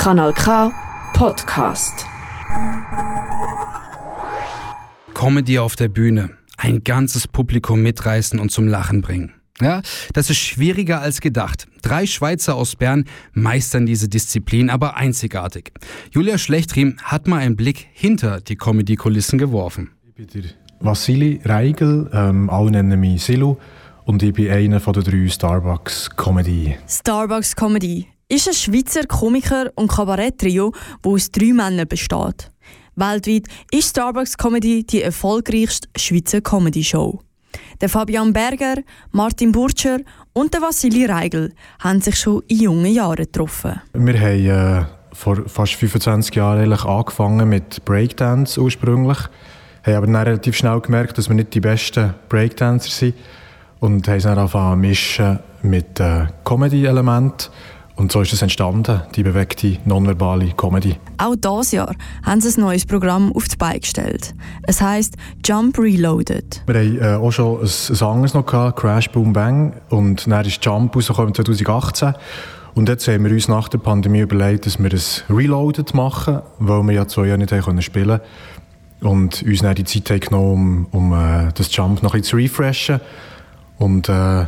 Kanal K Podcast. Comedy auf der Bühne. Ein ganzes Publikum mitreißen und zum Lachen bringen. Ja, das ist schwieriger als gedacht. Drei Schweizer aus Bern meistern diese Disziplin aber einzigartig. Julia Schlechtriem hat mal einen Blick hinter die Comedy-Kulissen geworfen. Ich bin der Vassili Reigel, ähm, alle nennen mich Silu und ich bin einer von den drei Starbucks Comedy. Starbucks Comedy ist ein Schweizer Komiker- und Kabarett-Trio, das aus drei Männern besteht. Weltweit ist Starbucks Comedy die erfolgreichste Schweizer Comedy-Show. Der Fabian Berger, Martin Burtscher und der Vassili Reigel haben sich schon in jungen Jahren getroffen. Wir haben äh, vor fast 25 Jahren angefangen mit Breakdance ursprünglich, haben aber dann relativ schnell gemerkt, dass wir nicht die besten Breakdancer sind und haben es dann angefangen mit äh, Comedy-Elementen und so ist es entstanden, die bewegte nonverbale Comedy. Auch dieses Jahr haben sie ein neues Programm auf die Beine gestellt. Es heisst Jump Reloaded. Wir hatten äh, auch schon ein, ein anderes noch, gehabt, Crash Boom Bang. Und dann ist Jump rausgekommen 2018. Und jetzt haben wir uns nach der Pandemie überlegt, dass wir ein Reloaded machen, weil wir ja zwei Jahre nicht haben spielen. Und uns dann die Zeit genommen, um, um äh, das Jump noch ein bisschen zu refreshen. Und äh,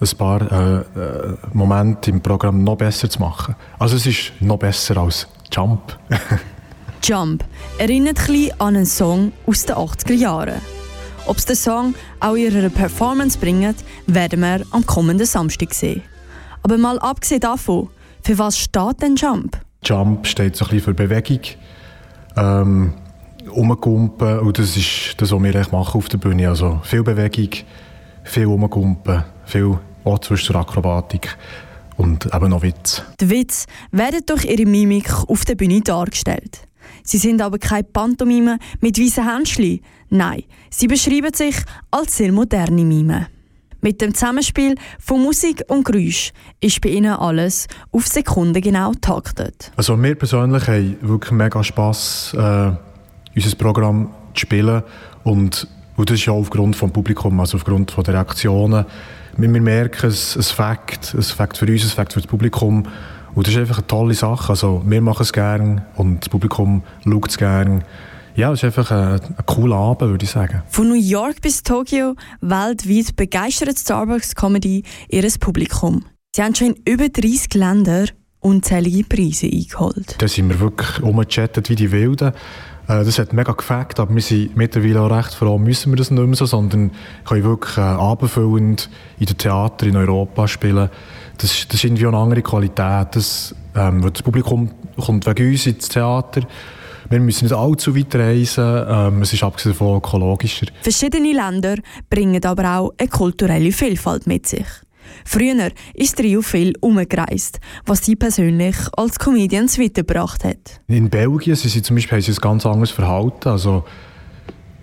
ein paar äh, äh, Momente im Programm noch besser zu machen. Also es ist noch besser als Jump. Jump erinnert ein an einen Song aus den 80er Jahren. Ob es den Song auch in ihrer Performance bringt, werden wir am kommenden Samstag sehen. Aber mal abgesehen davon, für was steht denn Jump? Jump steht so ein bisschen für Bewegung, ähm, umgumpen und das ist das, was wir machen auf der Bühne. Also viel Bewegung, viel umgumpen, viel auch Akrobatik und eben noch Witz. Die Witz werden durch ihre Mimik auf der Bühne dargestellt. Sie sind aber keine Pantomime mit weißen Händchen. Nein, sie beschreiben sich als sehr moderne Mime. Mit dem Zusammenspiel von Musik und Geräusch ist bei ihnen alles auf Sekunden genau taktet. Also wir persönlich haben wirklich mega Spass, äh, unser Programm zu spielen und, und das ist ja aufgrund des Publikums, also aufgrund der Reaktionen. Wir, wir merken, es, es fängt, es fängt für uns, es fängt für das Publikum und das ist einfach eine tolle Sache. Also wir machen es gerne und das Publikum schaut es gerne. Ja, es ist einfach ein, ein cooler Abend, würde ich sagen. Von New York bis Tokio, weltweit begeistert Starbucks Comedy ihr Publikum. Sie haben schon in über 30 Ländern unzählige Preise eingeholt. Da sind wir wirklich umgechattet wie die Wilden. Äh, das hat mega gefällt, aber wir sind mittlerweile auch recht froh, müssen wir das nicht mehr so, sondern können wirklich äh, abendfüllend in den Theatern in Europa spielen. Das, das ist irgendwie eine andere Qualität. Das, ähm, das Publikum kommt wegen uns ins Theater. Wir müssen nicht allzu weit reisen. Ähm, es ist abgesehen davon ökologischer. Verschiedene Länder bringen aber auch eine kulturelle Vielfalt mit sich. Früher ist Trio viel umgereist, was sie persönlich als Comedians weitergebracht hat. In Belgien sie zum Beispiel, haben sie ein ganz anderes Verhalten. Also,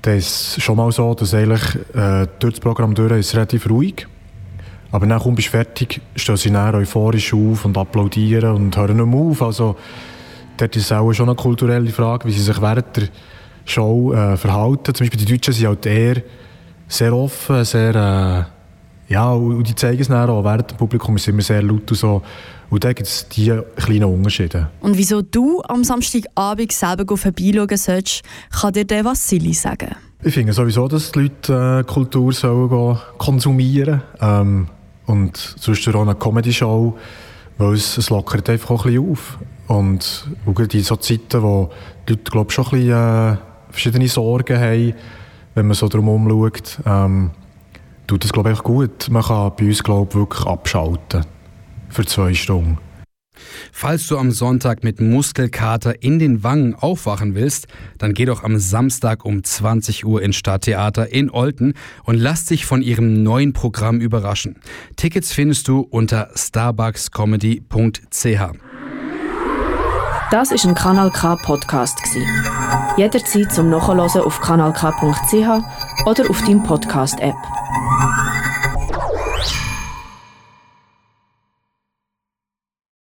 das ist schon mal so, dass eigentlich äh, durch das Programm durch ist relativ ruhig. Aber dann kommst du fertig, stehen sie dann euphorisch auf und applaudieren und hören nicht mehr auf. Also, dort ist es auch schon eine kulturelle Frage, wie sie sich während der Show äh, verhalten. Zum Beispiel die Deutschen sind halt eher sehr offen, sehr... Äh, ja, und die zeigen es dann auch. Während dem Publikum ist immer sehr laut und so. Und da gibt es diese kleinen Unterschiede. Und wieso du am Samstagabend selber vorbeischauen sollst, kann dir der Vassili sagen. Ich finde sowieso, dass die Leute äh, Kultur sollen konsumieren sollen. Ähm, und sonst auch eine Comedy-Show, weil es, es lockert einfach auch ein bisschen auf. Und, und in so Zeiten, wo die Leute glaub, schon ein bisschen äh, verschiedene Sorgen haben, wenn man so drum schaut, ähm, tut das glaube ich gut. Man kann bei uns glaube wirklich abschalten für zwei Stunden. Falls du am Sonntag mit Muskelkater in den Wangen aufwachen willst, dann geh doch am Samstag um 20 Uhr ins Stadttheater in Olten und lass dich von ihrem neuen Programm überraschen. Tickets findest du unter starbuckscomedy.ch. Das ist ein Kanal K Podcast Jederzeit zum Nachhören auf kanalk.ch oder auf deinem Podcast App.